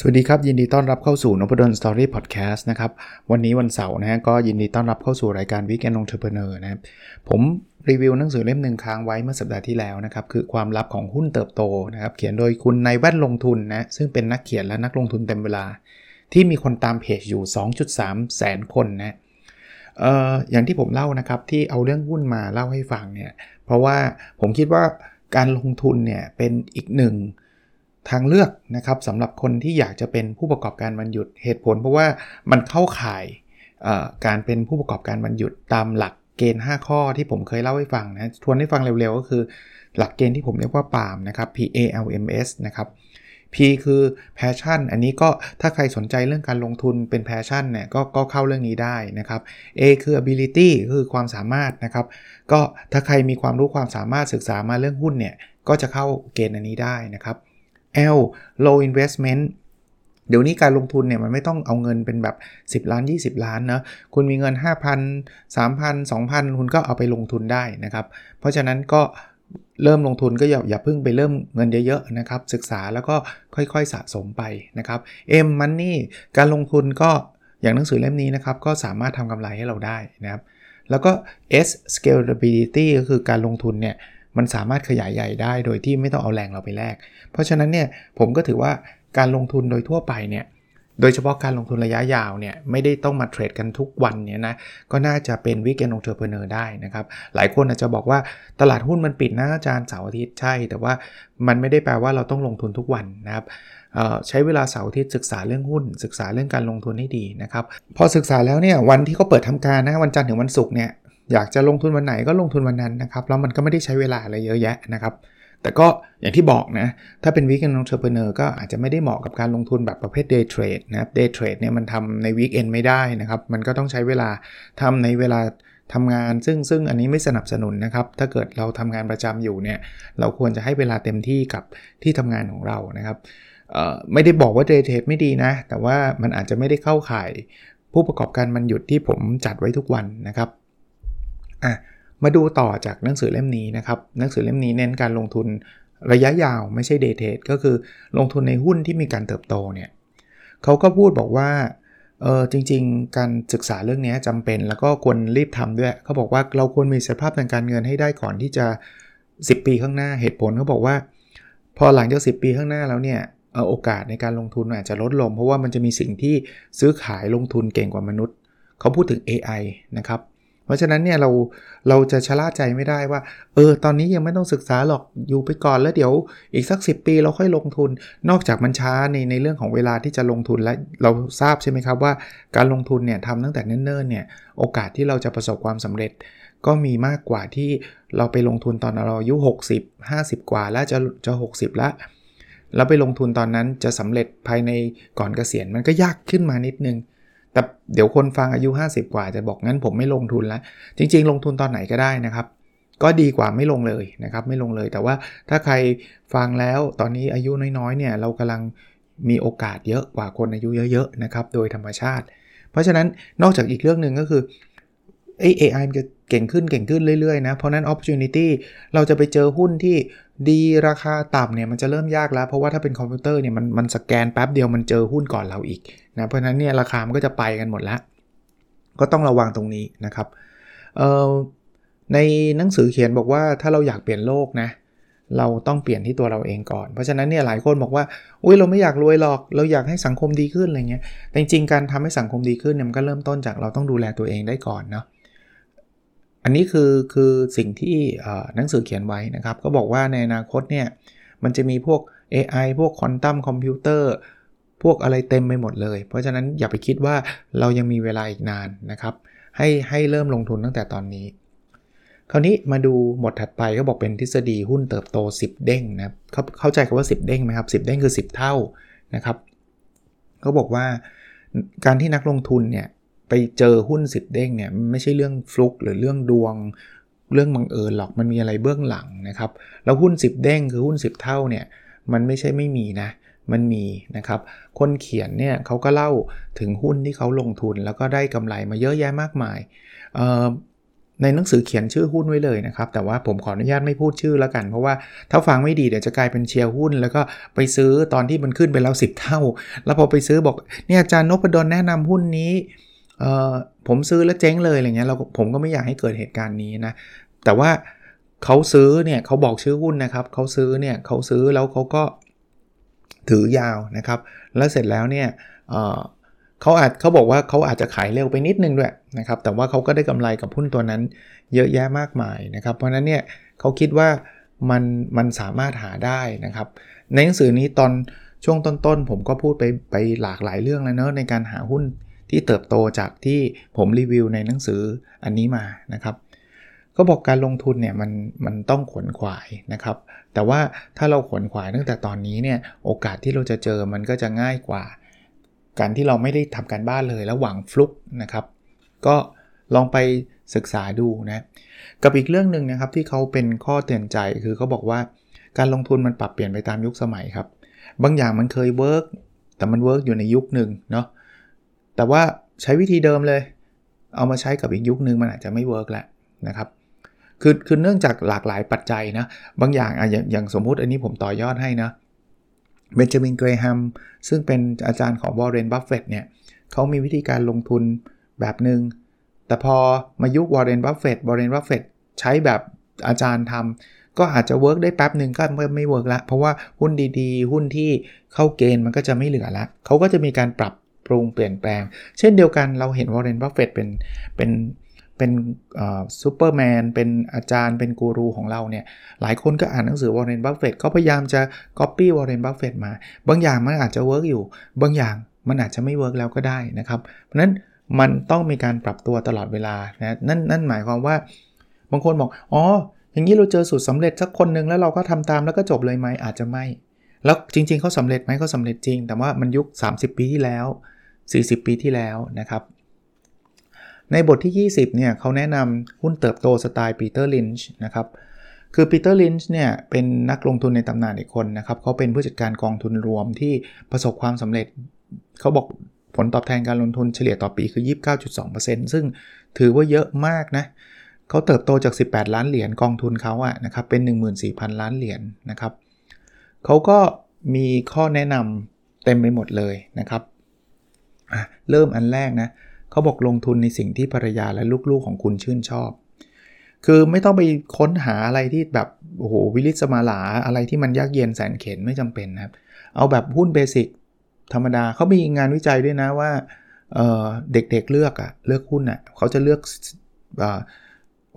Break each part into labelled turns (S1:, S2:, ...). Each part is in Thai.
S1: สวัสดีครับ ยินดีต้อนรับเข้าสู่ Nopadon Story พอดแคสต์นะครับ วันนี้วันเสาร์นะฮะก็ยินดีต้อนรับเข้าสู่รายการ Weekend Entrepreneur นะครับผมรีวิวหนังสือเล่มหนึ่งค้างไว้เมื่อสัปดาห์ที่แล้วนะครับ คือความลับของหุ้นเติบโตนะครับ เขียนโดยคุณนายแว่นลงทุนนะซึ่งเป็นนักเขียนและนักลงทุนเต็มเวลา ที่มีคนตามเพจอยู่ 2.3 แสนคนนะเอ่ออย่างที่ผมเล่านะครับที่เอาเรื่องหุ้นมาเล่าให้ฟังเนี่ยเพราะว่าผมคิดว่าการลงทุนเนี่ยเป็นอีกหนึ่ง ทางเลือกนะครับสำหรับคนที่อยากจะเป็นผู้ประกอบการวันหยุดเหตุผล เพราะว่ามันเข้าข่ายการเป็นผู้ประกอบการวันหยุดตามหลักเกณฑ์ 5 ข้อที่ผมเคยเล่าให้ฟังนะทวนให้ฟังเร็วๆ ก็คือ หลักเกณฑ์ที่ผมเรียกว่าปามนะครับ P A L M S นะครับ P คือ passion อันนี้ก็ถ้าใครสนใจเรื่องการลงทุนเป็น passion เนี่ยกก็เข้าเรื่องนี้ได้นะครับ A คือ ability คือความสามารถนะครับ ก็ถ้าใครมีความรู้ความสามารถศึกษามาเรื่องหุ้นเนี่ย ก็จะเข้าเกณฑ์อันนี้ได้นะครับ L low investment เดี๋ยวนี้การลงทุนเนี่ยมันไม่ต้องเอาเงินเป็นแบบ 10 ล้าน 20 ล้านนะ คุณมีเงิน 5,000 3,000 2,000 คุณก็เอาไปลงทุนได้นะครับ เพราะฉะนั้นก็เริ่มลงทุนก็อย่าอย่าเพิ่งไปเริ่มเงินเยอะๆนะครับ ศึกษาแล้วก็ค่อยๆสะสมไปนะครับ M Money การลงทุนก็อย่างหนังสือเล่มนี้นะครับ ก็สามารถทำกำไรให้เราได้นะครับ แล้วก็ S Scalability ก็คือการลงทุนเนี่ย มันสามารถขยายใหญ่ได้โดยที่ไม่ต้องเอาแรงเราไปแลก เพราะฉะนั้นเนี่ยผมก็ถือว่าการลงทุนโดยทั่วไปเนี่ยโดยเฉพาะการลงทุนระยะยาวเนี่ยไม่ได้ต้องมาเทรดกันทุกวันเนี่ยนะก็น่าจะเป็น weekend entrepreneur ได้นะครับ หลายคนอาจจะบอกว่าตลาดหุ้นมันปิดนะอาจารย์เสาร์อาทิตย์ใช่ แต่ว่ามันไม่ได้แปลว่าเราต้องลงทุนทุกวันนะครับใช้เวลาเสาร์อาทิตย์ศึกษาเรื่องหุ้น ศึกษาเรื่องการลงทุนให้ดีนะครับ พอศึกษาแล้วเนี่ยวันที่เขาเปิดทำการนะวันจันทร์ถึงวันศุกร์เนี่ย อยากจะลงทุนวันไหนก็ลงทุนวันนั้นนะครับ แล้วมันก็ไม่ได้ใช้เวลาอะไรเยอะแยะนะครับ แต่ก็อย่างที่บอกนะ ถ้าเป็น weekend entrepreneur ก็อาจจะไม่ได้เหมาะกับการลงทุนแบบประเภท day trade นะครับ day trade เนี่ยมันทำใน weekend ไม่ได้นะครับ มันก็ต้องใช้เวลาทำในเวลาทำงาน ซึ่งซึ่งอันนี้ไม่สนับสนุนนะครับ ถ้าเกิดเราทำงานประจำอยู่เนี่ย เราควรจะให้เวลาเต็มที่กับที่ทำงานของเรานะครับไม่ได้บอกว่าเดย์เทรดไม่ดีนะ แต่ว่ามันอาจจะไม่ได้เข้าข่าย ผู้ประกอบการมันหยุดที่ผมจัดไว้ทุกวันนะครับ อะมาดูต่อจากหนังสือเล่มนี้นะครับหนังสือเล่มนี้เน้นการลงทุนระยะยาวไม่ใช่เดทเทรดก็คือลงทุนในหุ้นที่มีการเติบโตเนี่ยเขาก็พูดบอกว่าเออจริง ๆ การศึกษาเรื่องนี้จำเป็น แล้วก็ควรรีบทำด้วย เขาบอกว่าเราควรมีสภาพทางการเงินให้ได้ก่อนที่จะ 10 ปีข้างหน้าเหตุผลเขาบอกว่า พอหลังจาก 10 ปีข้างหน้าแล้วเนี่ยโอกาสในการลงทุนอาจจะลดลง เพราะว่ามันจะมีสิ่งที่ซื้อขายลงทุนเก่งกว่ามนุษย์ เขาพูดถึง AI นะครับ เพราะฉะนั้นเนี่ยเราเราจะชะล่าใจไม่ได้ว่า เออ ตอนนี้ยังไม่ต้องศึกษาหรอกอยู่ไปก่อนแล้วเดี๋ยวอีกสัก 10 ปีเราค่อยลงทุน นอกจากมันช้าในในเรื่องของเวลาที่จะลงทุนและเราทราบใช่ไหมครับว่าการลงทุนเนี่ยทำตั้งแต่เนิ่นๆเนี่ยโอกาสที่เราจะประสบความสำเร็จ ก็มีมากกว่าที่เราไปลงทุนตอนเราอายุ 60 50 กว่าแล้วจะจะ 60แล้วแล้วไปลงทุนตอนนั้นจะสำเร็จภายในก่อนเกษียณมันก็ยากขึ้นมานิดนึง แต่เดี๋ยวคนฟังอายุ 50 กว่าจะบอกงั้นผมไม่ลงทุนแล้ว จริง ๆ ลงทุนตอนไหนก็ได้นะครับ ก็ดีกว่าไม่ลงเลยนะครับ ไม่ลงเลย แต่ว่าถ้าใครฟังแล้วตอนนี้อายุน้อยๆเนี่ยเรากำลังมีโอกาสเยอะกว่าคนอายุเยอะๆนะครับ โดยธรรมชาติ เพราะฉะนั้นนอกจากอีกเรื่องหนึ่งก็คือไอ้ AI มันจะเก่งขึ้นเก่งขึ้นเรื่อยๆนะ เพราะนั้น opportunity เราจะไปเจอหุ้นที่ดีราคาต่ำเนี่ยมันจะเริ่มยากแล้ว เพราะว่าถ้าเป็นคอมพิวเตอร์เนี่ยมันมันสแกนแป๊บเดียวมันเจอหุ้นก่อนเราอีก นะเพราะนั้นเนี่ยราคามันก็จะไปกันหมดแล้วก็ต้องระวังตรงนี้นะครับในหนังสือเขียนบอกว่าถ้าเราอยากเปลี่ยนโลกนะเราต้องเปลี่ยนที่ตัวเราเองก่อน เพราะฉะนั้นเนี่ยหลายคนบอกว่าอุ้ยเราไม่อยากรวยหรอกเราอยากให้สังคมดีขึ้นอะไรเงี้ยแต่จริงๆการทำให้สังคมดีขึ้นเนี่ยมันก็เริ่มต้นจากเราต้องดูแลตัวเองได้ก่อนเนาะอันนี้คือคือสิ่งที่หนังสือเขียนไว้นะครับ ก็บอกว่าในอนาคตเนี่ยมันจะมีพวก AI พวกควอนตัมคอมพิวเตอร์ พวกอะไรเต็มไปหมดเลย เพราะฉะนั้นอย่าไปคิดว่าเรายังมีเวลาอีกนานนะครับ ให้ให้เริ่มลงทุนตั้งแต่ตอนนี้ คราวนี้มาดูหมดถัดไปก็บอกเป็นทฤษฎีหุ้นเติบโต 10 เด้งนะครับเขาเข้าใจคำว่า 10 เด้งไหมครับ 10 เด้งคือ 10 เท่านะครับเขาบอกว่าการที่นักลงทุนเนี่ยไปเจอหุ้นสิบเด้งเนี่ยไม่ใช่เรื่องฟลุกหรือเรื่องดวงเรื่องบังเอิญหรอกมันมีอะไรเบื้องหลังนะครับ แล้วหุ้น 10 เด้งคือหุ้น 10 เท่าเนี่ยมันไม่ใช่ไม่มีนะ มันมีนะครับ คนเขียนเนี่ยเขาก็เล่าถึงหุ้นที่เขาลงทุน แล้วก็ได้กำไรมาเยอะแยะมากมาย ในหนังสือเขียนชื่อหุ้นไว้เลยนะครับ แต่ว่าผมขออนุญาตไม่พูดชื่อแล้วกัน เพราะว่าถ้าฟังไม่ดีเดี๋ยวจะกลายเป็นเชียร์หุ้น แล้วก็ไปซื้อตอนที่มันขึ้นไปแล้ว10เท่า แล้วพอไปซื้อบอกเนี่ยอาจารย์นพดลแนะนำหุ้นนี้ผมซื้อแล้วเจ๊งเลยอะไรเงี้ยเราผมก็ไม่อยากให้เกิดเหตุการณ์นี้นะ แต่ว่าเขาซื้อเนี่ยเขาบอกชื่อหุ้นนะครับเขาซื้อเนี่ยเขาซื้อแล้วเขาก็ ถือยาวนะครับ แล้วเสร็จแล้วเนี่ยเขาอาจเขาบอกว่าเขาอาจจะขายเร็วไปนิดนึงด้วยนะครับ แต่ว่าเขาก็ได้กำไรกับหุ้นตัวนั้นเยอะแยะมากมายนะครับ เพราะนั้นเนี่ยเขาคิดว่ามันมันสามารถหาได้นะครับ ในหนังสือนี้ตอนช่วงต้นๆ ผมก็พูดไปไปหลากหลายเรื่องแล้วเนอะในการหาหุ้นที่เติบโตจากที่ผมรีวิวในหนังสืออันนี้มานะครับ ก็บอกการลงทุนเนี่ยมันมันต้องขวนขวายนะครับ แต่ว่าถ้าเราขวนขวายตั้งแต่ตอนนี้เนี่ยโอกาสที่เราจะเจอมันก็จะง่ายกว่า การที่เราไม่ได้ทำการบ้านเลยแล้วหวังฟลุกนะครับ ก็ลองไปศึกษาดูนะกับอีกเรื่องหนึ่งนะครับที่เขาเป็นข้อเตือนใจคือเขาบอกว่าการลงทุนมันปรับเปลี่ยนไปตามยุคสมัยครับ บางอย่างมันเคยเวิร์กแต่มัน work อยู่ในยุคหนึ่งเนาะแต่ว่าใช้วิธีเดิมเลย เอามาใช้กับอีกยุคหนึ่งมันอาจจะไม่ work แล้วนะครับ คือคือเนื่องจากหลากหลายปัจจัยนะ บางอย่างอะอย่างอย่างสมมุติอันนี้ผมต่อยอดให้นะเบนจามินเกรแฮมซึ่งเป็นอาจารย์ของวอร์เรนบัฟเฟตเนี่ยเขามีวิธีการลงทุนแบบหนึ่งแต่พอมายุควอร์เรนบัฟเฟตวอร์เรนบัฟเฟตใช้แบบอาจารย์ทำก็อาจจะ work ได้แป๊บหนึ่งก็ไม่ work ละเพราะว่าหุ้นดีๆ หุ้นที่เข้าเกณฑ์มันก็จะไม่เหลือละเขาก็จะมีการปรับปรุงเปลี่ยนแปลง เช่นเดียวกันเราเห็นวอร์เรนบัฟเฟตเป็นเป็น เป็นซูเปอร์แมนเป็นอาจารย์เป็นกูรูของเราเนี่ยหลายคนก็อ่านหนังสือวอร์เรนบัฟเฟตเขาพยายามจะก๊อปปี้วอร์เรนบัฟเฟตมา บางอย่างมันอาจจะ work อยู่ บางอย่างมันอาจจะไม่ work แล้วก็ได้นะครับ เพราะนั้นมันต้องมีการปรับตัวตลอดเวลานะนั่นนั่นหมายความว่า บางคนบอกอ๋ออย่างนี้เราเจอสูตรสำเร็จสักคนหนึ่งแล้วเราก็ทำตามแล้วก็จบเลยไหมอาจจะไม่ แล้วจริงๆเขาสำเร็จไหมเขาสำเร็จจริง แต่ว่ามันยุค 30 ปีที่แล้ว 40 ปีที่แล้วนะครับ ในบทที่ 20เนี่ยเขาแนะนำหุ้นเติบโตสไตล์ปีเตอร์ลินช์นะครับคือปีเตอร์ลินช์เนี่ยเป็นนักลงทุนในตำนานอีกคนนะครับเขาเป็นผู้จัดการกองทุนรวมที่ประสบความสำเร็จ เขาบอกผลตอบแทนการลงทุนเฉลี่ยต่อปีคือ 29.2%ซึ่งถือว่าเยอะมากนะเขาเติบโตจาก 18 ล้านเหรียญกองทุนเขาอะนะครับเป็น 14,000 ล้านเหรียญนนะครับเขาก็มีข้อแนะนำเต็มไปหมดเลยนะครับเริ่มอันแรกนะเขาบอกลงทุนในสิ่งที่ภรรยาและลูกๆของคุณชื่นชอบ คือไม่ต้องไปค้นหาอะไรที่แบบโอ้โหวิลิศมาหราอะไรที่มันยากเย็นแสนเข็นไม่จำเป็นะครับ เอาแบบหุ้น basicธรรมดาเขามีงานวิจัยด้วยนะว่าเเด็กๆเเลือกอะเลือกหุ้นอะเขาจะเลือก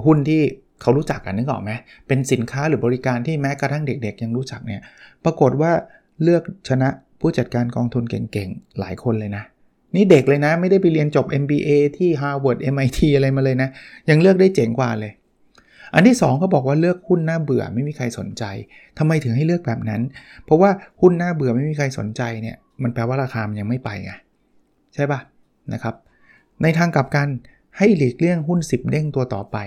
S1: หุ้นที่เขารู้จักกันนึกออกไหมเป็นสินค้าหรือบริการที่แม้กระทั่งเด็กๆ ยังรู้จักเนี่ย ปรากฏว่าเลือกชนะผู้จัดการกองทุนเก่งๆ หลายคนเลยนะ นี่เด็กเลยนะ ไม่ได้ไปเรียนจบ MBA ที่ Harvard MIT อะไรมาเลยนะ ยังเลือกได้เจ๋งกว่าเลย อันที่2เขาบอกว่าเลือกหุ้นหน้าเบื่อไม่มีใครสนใจทำไมถึงให้เลือกแบบนั้น เพราะว่าหุ้นหน้าเบื่อไม่มีใครสนใจเนี่ย มันแปลว่าราคามันยังไม่ไปไงใช่ปะนะครับ ในทางกลับกันให้หลีกเลี่ยงหุ้น 10 เด้งตัวต่อไป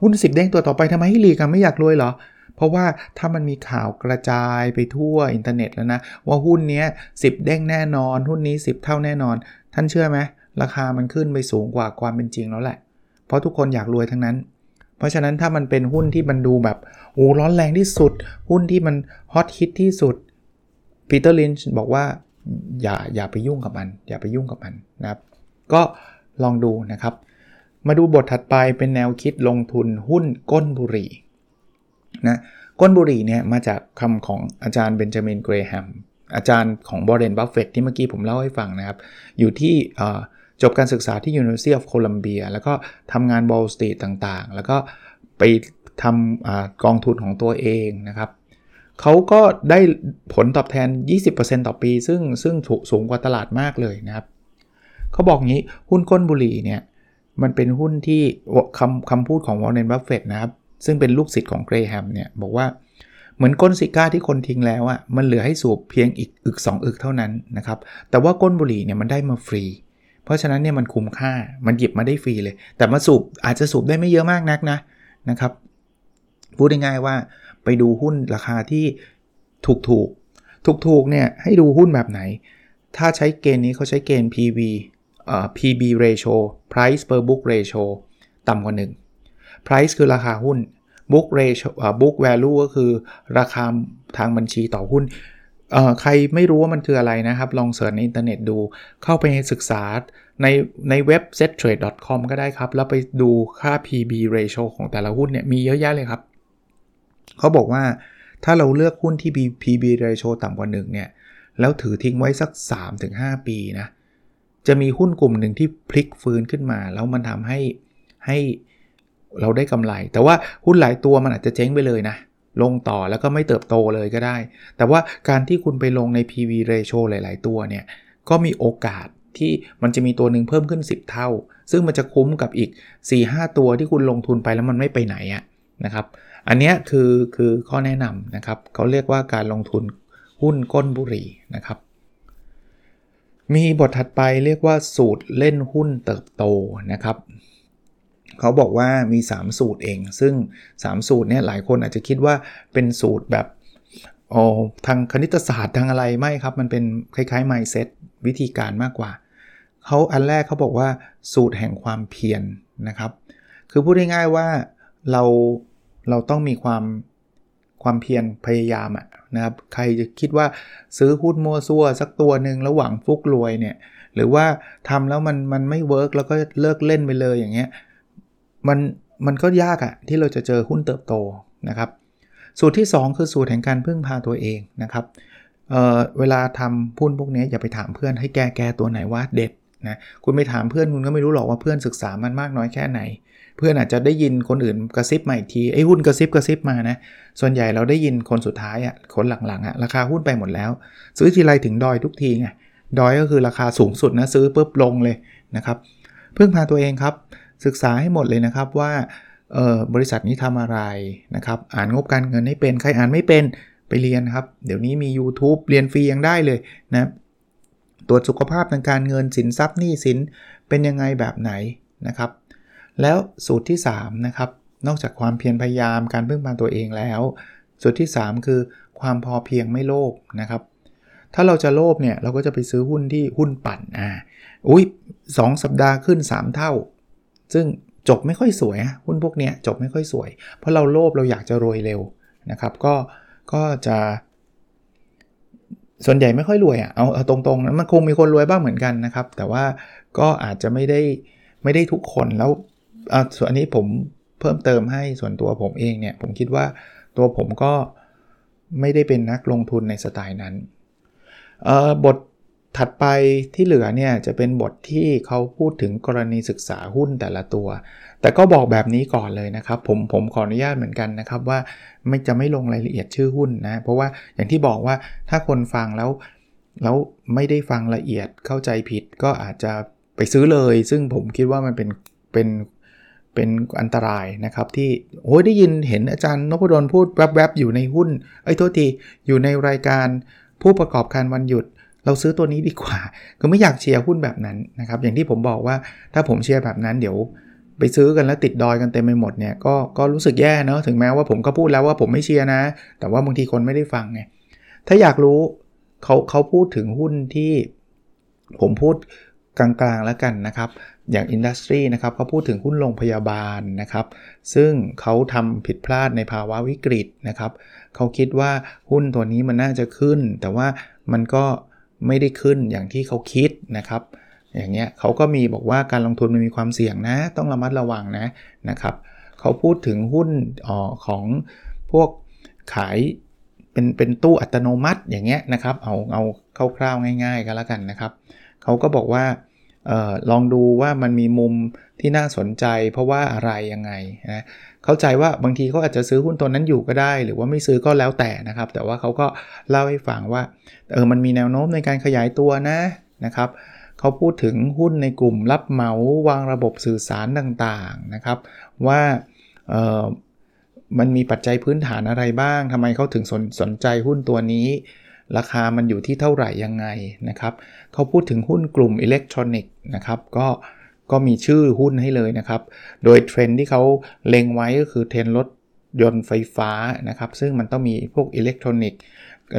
S1: หุ้น 10 เด้งตัวต่อไปทำไมให้หลีกกันไม่อยากรวยเหรอ เพราะว่าถ้ามันมีข่าวกระจายไปทั่วอินเทอร์เน็ตแล้วนะ ว่าหุ้นนี้10เด้งแน่นอน หุ้นนี้ 10 เท่าแน่นอน ท่านเชื่อไหมราคามันขึ้นไปสูงกว่าความเป็นจริงแล้วแหละ เพราะทุกคนอยากรวยทั้งนั้น เพราะฉะนั้นถ้ามันเป็นหุ้นที่มันดูแบบโอ้ร้อนแรงที่สุด หุ้นที่มันฮอตฮิตที่สุดปีเตอร์ลินช์บอกว่าอย่าอย่าไปยุ่งกับมัน อย่าไปยุ่งกับมันนะครับ ก็ลองดูนะครับ มาดูบทถัดไปเป็นแนวคิดลงทุนหุ้นก้นบุหรี่ นะก้นบุหรี่เนี่ยมาจากคำของอาจารย์เบนจามินเกรแฮมอาจารย์ของวอร์เรนบัฟเฟตที่เมื่อกี้ผมเล่าให้ฟังนะครับ อยู่ที่จบการศึกษาที่ University of Columbia แล้วก็ทำงาน Wall Street ต่างๆ แล้วก็ไปทำกองทุนของตัวเองนะครับเขาก็ได้ผลตอบแทน 20%ต่อปี ซึ่งซึ่งสูงกว่าตลาดมากเลยนะครับเขาบอกงี้หุ้นก้นบุหรี่เนี่ย มันเป็นหุ้นที่คำคำพูดของวอร์เรนบัฟเฟตนะครับ ซึ่งเป็นลูกศิษย์ของเกรแฮมเนี่ยบอกว่าเหมือนก้นซิการ์ที่คนทิ้งแล้วอะ่ะมันเหลือให้สูบเพียงอีกอึก2อึกเท่านั้นนะครับแต่ว่าก้นบุหรี่เนี่ยมันได้มาฟรี เพราะฉะนั้นเนี่ยมันคุ้มค่ามันหยิบมาได้ฟรีเลย แต่มาสูบอาจจะสูบได้ไม่เยอะมากนักนะนะครับพูดง่ายๆว่าไปดูหุ้นราคาที่ถูกถูกถูกๆเนี่ยให้ดูหุ้นแบบไหน ถ้าใช้เกณฑ์นี้เขาใช้เกณฑ์ PB เอ่อ PB ratio price per book ratio ต่ำกว่า1 price คือราคาหุ้น book ratio book value ก็คือราคาทางบัญชีต่อหุ้นใครไม่รู้ว่ามันคืออะไรนะครับ ลอง search ในอินเทอร์เน็ตดู เข้าไปศึกษาในในเว็บ settrade.com ก็ได้ครับ แล้วไปดูค่า PB ratio ของแต่ละหุ้นเนี่ยมีเยอะแยะเลยครับ เขาบอกว่าถ้าเราเลือกหุ้นที่ PB ratio ต่ำกว่า1เนี่ย แล้วถือทิ้งไว้สัก 3-5 ปีนะ จะมีหุ้นกลุ่มหนึ่งที่พลิกฟื้นขึ้นมา แล้วมันทำให้ให้ เราได้กำไร แต่ว่าหุ้นหลายตัวมันอาจจะเจ๊งไปเลยนะ ลงต่อแล้วก็ไม่เติบโตเลยก็ได้ แต่ว่าการที่คุณไปลงใน PB ratio หลาย ๆ ตัวเนี่ยก็มีโอกาสที่มันจะมีตัวหนึ่งเพิ่มขึ้น 10 เท่า ซึ่งมันจะคุ้มกับอีก 4-5 ตัวที่คุณลงทุนไปแล้วมันไม่ไปไหนอะนะครับ อันนี้คือคือข้อแนะนำนะครับ เขาเรียกว่าการลงทุนหุ้นก้นบุหรี่นะครับ มีบทถัดไปเรียกว่าสูตรเล่นหุ้นเติบโตนะครับ เขาบอกว่ามี 3 สูตรเอง ซึ่ง 3 สูตรเนี่ยหลายคนอาจจะคิดว่าเป็นสูตรแบบโอ้ทางคณิตศาสตร์ทางอะไรไม่ครับ มันเป็นคล้ายๆ mindset วิธีการมากกว่า เขาอันแรกเขาบอกว่าสูตรแห่งความเพียรนนะครับ คือพูดง่ายๆว่าเราเราต้องมีความความเพียรพยายามอะนะครับ ใครจะคิดว่าซื้อหุ้นมัวซัวสักตัวหนึ่งแล้วหวังฟุกรวยเนี่ย หรือว่าทำแล้วมันมันไม่เวิร์กแล้วก็เลิกเล่นไปเลยอย่างเงี้ย มันมันก็ยากอะที่เราจะเจอหุ้นเติบโตนะครับ สูตรที่ 2 คือสูตรแห่งการพึ่งพาตัวเองนะครับเเวลาทำหุ้นพวกนี้อย่าไปถามเพื่อนให้แก้แก้ตัวไหนว่าเด็ดนะคุณไปถามเพื่อนคุณก็ไม่รู้หรอกว่าเพื่อนศึกษามันมากน้อยแค่ไหน เพื่อนอาจจะได้ยินคนอื่นกระซิบมาอีกทีไอ้หุ้นกระซิบกระซิบมานะส่วนใหญ่เราได้ยินคนสุดท้ายอะ่ะคนหลังๆอะ่ะราคาหุ้นไปหมดแล้ว ซื้อทีไรถึงดอยทุกทีไงดอยก็คือราคาสูงสุดนะซื้อปุ๊บลงเลยนะครับ เพิ่งพาตัวเองครับ ศึกษาให้หมดเลยนะครับว่าออบริษัทนี้ทำอะไรนะครับ อ่านงบการเงินให้เป็น ใครอ่านไม่เป็นไปเรียนครับ เดี๋ยวนี้มี YouTube เรียนฟรียังได้เลยนะตรวจสุขภาพทางการเงินสินทรัพย์หนี้สินเป็นยังไงแบบไหนนะครับ แล้วสูตรที่3นะครับนอกจากความเพียรพยายามการพึ่งพาตัวเองแล้ว สูตรที่ 3 คือความพอเพียงไม่โลภนะครับ ถ้าเราจะโลภเนี่ยเราก็จะไปซื้อหุ้นที่หุ้นปั่นอ่าอุ้ยสสัปดาห์ขึ้น 3 เท่า ซึ่งจบไม่ค่อยสวยหุ้นพวกเนี้ยจบไม่ค่อยสวย เพราะเราโลภเราอยากจะรวยเร็วนะครับ ก็ก็จะส่วนใหญ่ไม่ค่อยรวยอะ่ะเอาเอาตรงๆนะมันคงมีคนรวยบ้างเหมือนกันนะครับ แต่ว่าก็อาจจะไม่ได้ไม่ได้ทุกคนแล้วส่วนอันนี้ผมเพิ่มเติมให้ส่วนตัวผมเองเนี่ย ผมคิดว่าตัวผมก็ไม่ได้เป็นนักลงทุนในสไตล์นั้นบท ถัดไปที่เหลือเนี่ยจะเป็นบทที่เขาพูดถึงกรณีศึกษาหุ้นแต่ละตัว แต่ก็บอกแบบนี้ก่อนเลยนะครับ ผมผมขออนุญาตเหมือนกันนะครับว่าไม่จะไม่ลงรายละเอียดชื่อหุ้นนะ เพราะว่าอย่างที่บอกว่าถ้าคนฟังแล้วแล้วไม่ได้ฟังละเอียดเข้าใจผิดก็อาจจะไปซื้อเลย ซึ่งผมคิดว่ามันเป็นเป็นเป็นอันตรายนะครับที่โอ้ยได้ยินเห็นอาจารย์นพดลพูดแวบๆอยู่ในหุ้นไอ้โทษทีอยู่ในรายการผู้ประกอบการวันหยุด เราซื้อตัวนี้ดีกว่า คือไม่อยากเชียร์หุ้นแบบนั้นนะครับ อย่างที่ผมบอกว่าถ้าผมเชียร์แบบนั้นเดี๋ยวไปซื้อกันแล้วติดดอยกันเต็มไปหมดเนี่ยก็ก็รู้สึกแย่เนาะถึงแม้ว่าผมก็พูดแล้วว่าผมไม่เชียร์นะ แต่ว่าบางทีคนไม่ได้ฟังไงถ้าอยากรู้เขาเขาพูดถึงหุ้นที่ผมพูดกลางๆแล้วกันนะครับ อย่างอินดัสทรีนะครับเขาพูดถึงหุ้นโรงพยาบาลนะครับ ซึ่งเขาทำผิดพลาดในภาวะวิกฤตนะครับเขาคิดว่าหุ้นตัวนี้มันน่าจะขึ้น แต่ว่ามันก็ ไม่ได้ขึ้นอย่างที่เขาคิดนะครับ อย่างเงี้ยเขาก็มีบอกว่าการลงทุนมันมีความเสี่ยงนะ ต้องระมัดระวังนะนะครับเขาพูดถึงหุ้นออของพวกขายเป็นเป็นตู้อัตโนมัติอย่างเงี้ยนะครับ เอาเอาคร่าวๆง่ายๆกันแล้วกันนะครับเขาก็บอกว่าออลองดูว่ามันมีมุมที่น่าสนใจเพราะว่าอะไรยังไงนะ เข้าใจว่าบางทีเขาอาจจะซื้อหุ้นตัวนั้นอยู่ก็ได้ หรือว่าไม่ซื้อก็แล้วแต่นะครับ แต่ว่าเขาก็เล่าให้ฟังว่าเออมันมีแนวโน้มในการขยายตัวนะนะครับเขาพูดถึงหุ้นในกลุ่มรับเหมาวางระบบสื่อสารตต่างๆนะครับ ว่าเออมันมีปัจจัยพื้นฐานอะไรบ้างทำไมเขาถึงสนสนใจหุ้นตัวนี้ ราคามันอยู่ที่เท่าไหร่ยังไงนะครับเขาพูดถึงหุ้นกลุ่มอิเล็กทรอนิกส์นะครับ ก็ ก็มีชื่อหุ้นให้เลยนะครับ โดยเทรนที่เขาเล็งไว้ก็คือเทรนรถยนต์ไฟฟ้านะครับ ซึ่งมันต้องมีพวกอิเล็กทรอนิกส์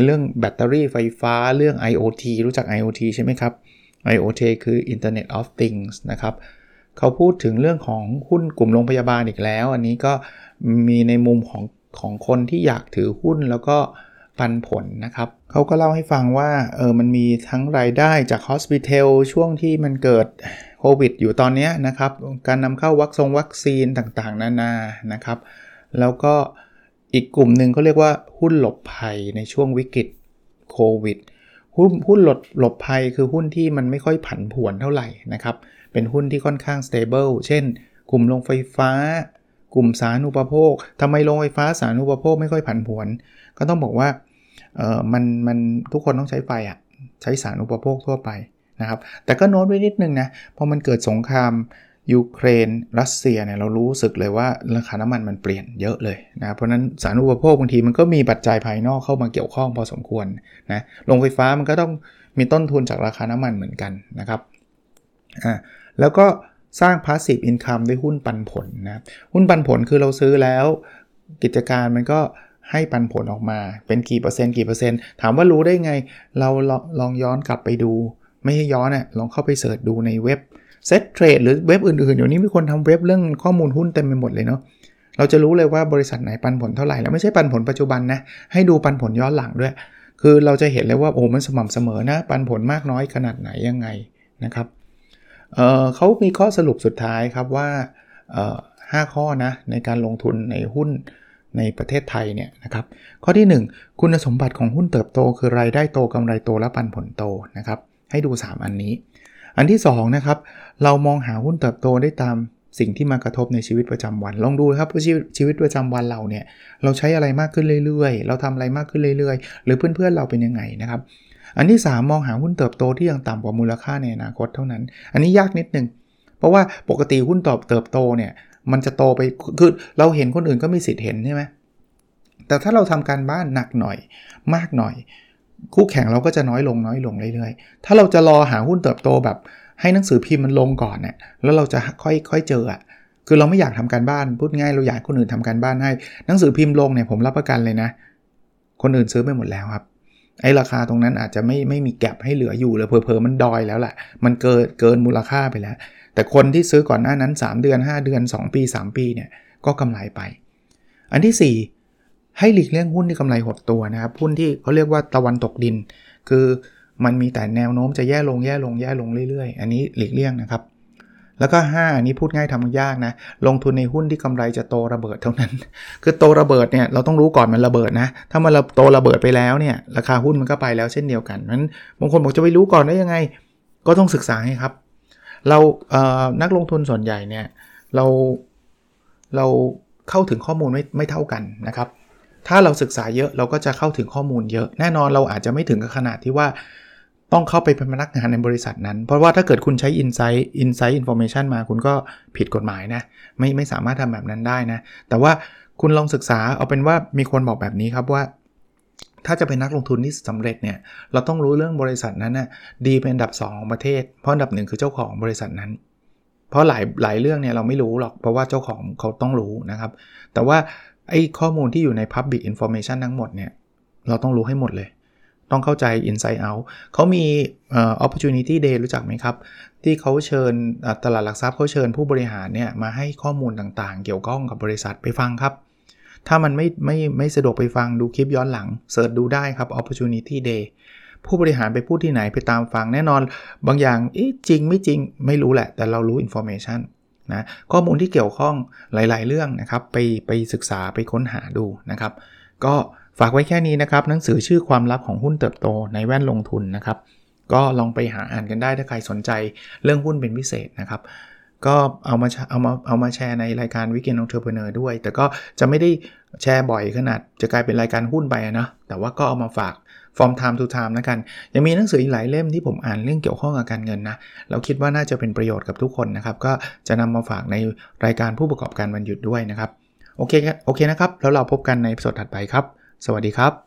S1: เรื่องแบตเตอรี่ไฟฟ้าเรื่อง IoT รู้จัก IoT ใช่ไหมครับ IoT คือ Internet of Things นะครับเขาพูดถึงเรื่องของหุ้นกลุ่มโรงพยาบาลอีกแล้ว อันนี้ก็มีในมุมของของคนที่อยากถือหุ้นแล้วก็ปันผลนะครับเขาก็เล่าให้ฟังว่าเออมันมีทั้งรายได้จากฮอสพิทอลช่วงที่มันเกิด โควิดอยู่ตอนนี้นะครับ การนำเข้าวัคซงวัคซีนต่างๆ นานานะครับ แล้วก็อีกกลุ่มหนึ่งเขาเรียกว่าหุ้นหลบภัยในช่วงวิกฤตโควิดหุ้นหุ้นหลบหลบภัยคือหุ้นที่มันไม่ค่อยผันผวนเท่าไหร่นะครับ เป็นหุ้นที่ค่อนข้าง stable เช่น กลุ่มโรงไฟฟ้า กลุ่มสาธารณูปโภคทำไมโรงไฟฟ้าสาธารณูปโภคไม่ค่อยผันผวน ก็ต้องบอกว่าเออมันมันทุกคนต้องใช้ไฟอะ่ะใช้สารอุปโภคทั่วไป นะครับ แต่ก็โน้ตไว้นิดนึงนะ พอมันเกิดสงครามยูเครนรัสเซียเนี่ยเรารู้สึกเลยว่าราคาน้ำมันมันเปลี่ยนเยอะเลยนะเพราะนั้นสารอุปโภคบางทีมันก็มีปัจจัยภายนอกเข้ามาเกี่ยวข้องพอสมควรนะโรงไฟฟ้ามันก็ต้องมีต้นทุนจากราคาน้ำมันเหมือนกันนะครับอ่าแล้วก็สร้าง passive income ด้วยหุ้นปันผลนะหุ้นปันผลคือเราซื้อแล้ว กิจการมันก็ให้ปันผลออกมาเป็นกี่เปอร์เซ็นต์กี่เปอร์เซ็นต์ถามว่ารู้ได้ไงเราลองย้อนกลับไปดู ไม่ใช่ย้อนอะลองเข้าไป search ดูในเว็บ settrade หรือเว็บอื่นๆเดี๋ยวนี้มีคนทำเว็บเรื่องข้อมูลหุ้นเต็มไปหมดเลยเนาะเราจะรู้เลยว่าบริษัทไหนปันผลเท่าไหร่แล้วไม่ใช่ปันผลปัจจุบันนะให้ดูปันผลย้อนหลังด้วย คือเราจะเห็นเลยว่าโอ้มันสม่ำเสมอนะปันผลมากน้อยขนาดไหนยังไงนะครับเเขามีข้อสรุปสุดท้ายครับว่าห้าข้อนะในการลงทุนในหุ้นในประเทศไทยเนี่ยนะครับข้อที่ 1 คุณสมบัติของหุ้นเติบโต คือรายได้โตกำไรโตและปันผลโตนะครับ ให้ดู 3 อันนี้ อันที่2นะครับเรามองหาหุ้นเติบโตได้ตามสิ่งที่มากระทบในชีวิตประจำวัน ลองดูครับว่าชีวิตประจำวันเราเนี่ยเราใช้อะไรมากขึ้นเรื่อยๆ เราทำอะไรมากขึ้นเรื่อยๆ หรือเพื่อนๆเราเป็นยังไงนะครับ อันที่ 3 มองหาหุ้นเติบโตที่ยังต่ำกว่ามูลค่าในอนาคตเท่านั้น อันนี้ยากนิดนึง เพราะว่าปกติหุ้นตอบเติบโตเนี่ยมันจะโตไปคือเราเห็นคนอื่นก็มีสิทธิ์เห็นใช่ไหมแต่ถ้าเราทำการบ้านหนักหน่อยมากหน่อย คู่แข่งเราก็จะน้อยลงน้อยลงเรื่อยๆ ถ้าเราจะรอหาหุ้นเติบโตแบบ ให้หนังสือพิมพ์มันลงก่อนเนี่ยแล้วเราจะค่อยค่อยเจออะคือเราไม่อยากทำการบ้านพูดง่ายเราอยากคนอื่นทำการบ้านให้หนังสือพิมพ์ลงเนี่ยผมรับประกันเลยนะ คนอื่นซื้อไปหมดแล้วครับไอ้ราคาตรงนั้นอาจจะไม่ไม่มีแก็บให้เหลืออยู่เลยเพอๆมันดอยแล้วแหละมันเกินเกินมูลค่าไปแล้ว แต่คนที่ซื้อก่อนหน้านั้น 3 เดือน 5 เดือน 2 ปี 3 ปีเนี่ยก็กำไรไป อันที่ 4 ให้หลีกเลี่ยงหุ้นที่กำไรหดตัวนะครับ หุ้นที่เขาเรียกว่าตะวันตกดิน คือมันมีแต่แนวโน้มจะแย่ลงแย่ลงแย่ลงเรื่อยๆ อันนี้หลีกเลี่ยงนะครับ แล้วก็ 5 อันนี้พูดง่ายทำยากนะ ลงทุนในหุ้นที่กำไรจะโตระเบิดเท่านั้น คือโตระเบิดเนี่ยเราต้องรู้ก่อนมันระเบิดนะ ถ้ามันโตระเบิดไปแล้วเนี่ยราคาหุ้นมันก็ไปแล้วเช่นเดียวกันนั้นบางคนบอกจะไปรู้ก่อนได้ยังไง ก็ต้องศึกษาให้ครับ เราเอ่อนักลงทุนส่วนใหญ่เนี่ยเราเราเข้าถึงข้อมูลไม่ไม่เท่ากันนะครับ ถ้าเราศึกษาเยอะเราก็จะเข้าถึงข้อมูลเยอะ แน่นอนเราอาจจะไม่ถึงกับขนาดที่ว่าต้องเข้าไปเป็นพนักงานในบริษัทนั้น เพราะว่าถ้าเกิดคุณใช้ Insight Insight Information มาคุณก็ผิดกฎหมายนะ ไม่ไม่สามารถทำแบบนั้นได้นะ แต่ว่าคุณลองศึกษาเอาเป็นว่ามีคนบอกแบบนี้ครับว่า ถ้าจะเป็นนักลงทุนที่สำเร็จเนี่ยเราต้องรู้เรื่องบริษัทนั้นนะ่ะดีเป็นอันดับ 2 ของประเทศ เพราะอันดับหนึ่งคือเจ้าของบริษัทนั้น เพราะหลายหลายเรื่องเนี่ยเราไม่รู้หรอกเพราะว่าเจ้าของเขาต้องรู้นะครับ แต่ว่า ไอ้ข้อมูลที่อยู่ใน Public Information ทั้งหมดเนี่ย เราต้องรู้ให้หมดเลย ต้องเข้าใจ Inside Out เขามี Opportunity Day รู้จักไหมครับ ที่เขาเชิญตลาดหลักทรัพย์เขาเชิญผู้บริหารเนี่ยมาให้ข้อมูลต่างๆ เกี่ยวข้องกับบริษัทไปฟังครับ ถ้ามันไม่ไม่ไม่สะดวกไปฟังดูคลิปย้อนหลังเสิร์ชดูได้ครับ Opportunity Day ผู้บริหารไปพูดที่ไหนไปตามฟังแน่นอน บางอย่างจริงไม่จริงไม่รู้แหละ แต่เรารู้ information นะข้อมูลที่เกี่ยวข้องหลาย ๆ เรื่องนะครับไปไปศึกษาไปค้นหาดูนะครับ ก็ฝากไว้แค่นี้นะครับ หนังสือชื่อความลับของหุ้นเติบโตในแว่นลงทุนนะครับ ก็ลองไปหาอ่านกันได้ถ้าใครสนใจเรื่องหุ้นเป็นพิเศษนะครับ ก็เอามาเอามาเอามาแชร์ในรายการ Weekend Entrepreneur ด้วย แต่ก็จะไม่ได้แชร์บ่อยขนาดจะกลายเป็นรายการหุ้นไปนะแต่ว่าก็เอามาฝาก from time to time นะกัน ยังมีหนังสืออีกหลายเล่มที่ผมอ่านเรื่องเกี่ยวข้องกับการเงินนะ เราคิดว่าน่าจะเป็นประโยชน์กับทุกคนนะครับ ก็จะนำมาฝากในรายการผู้ประกอบการวันหยุดด้วยนะครับ โอเคโอเคนะครับ แล้วเราพบกันในสดถัดไปครับ สวัสดีครับ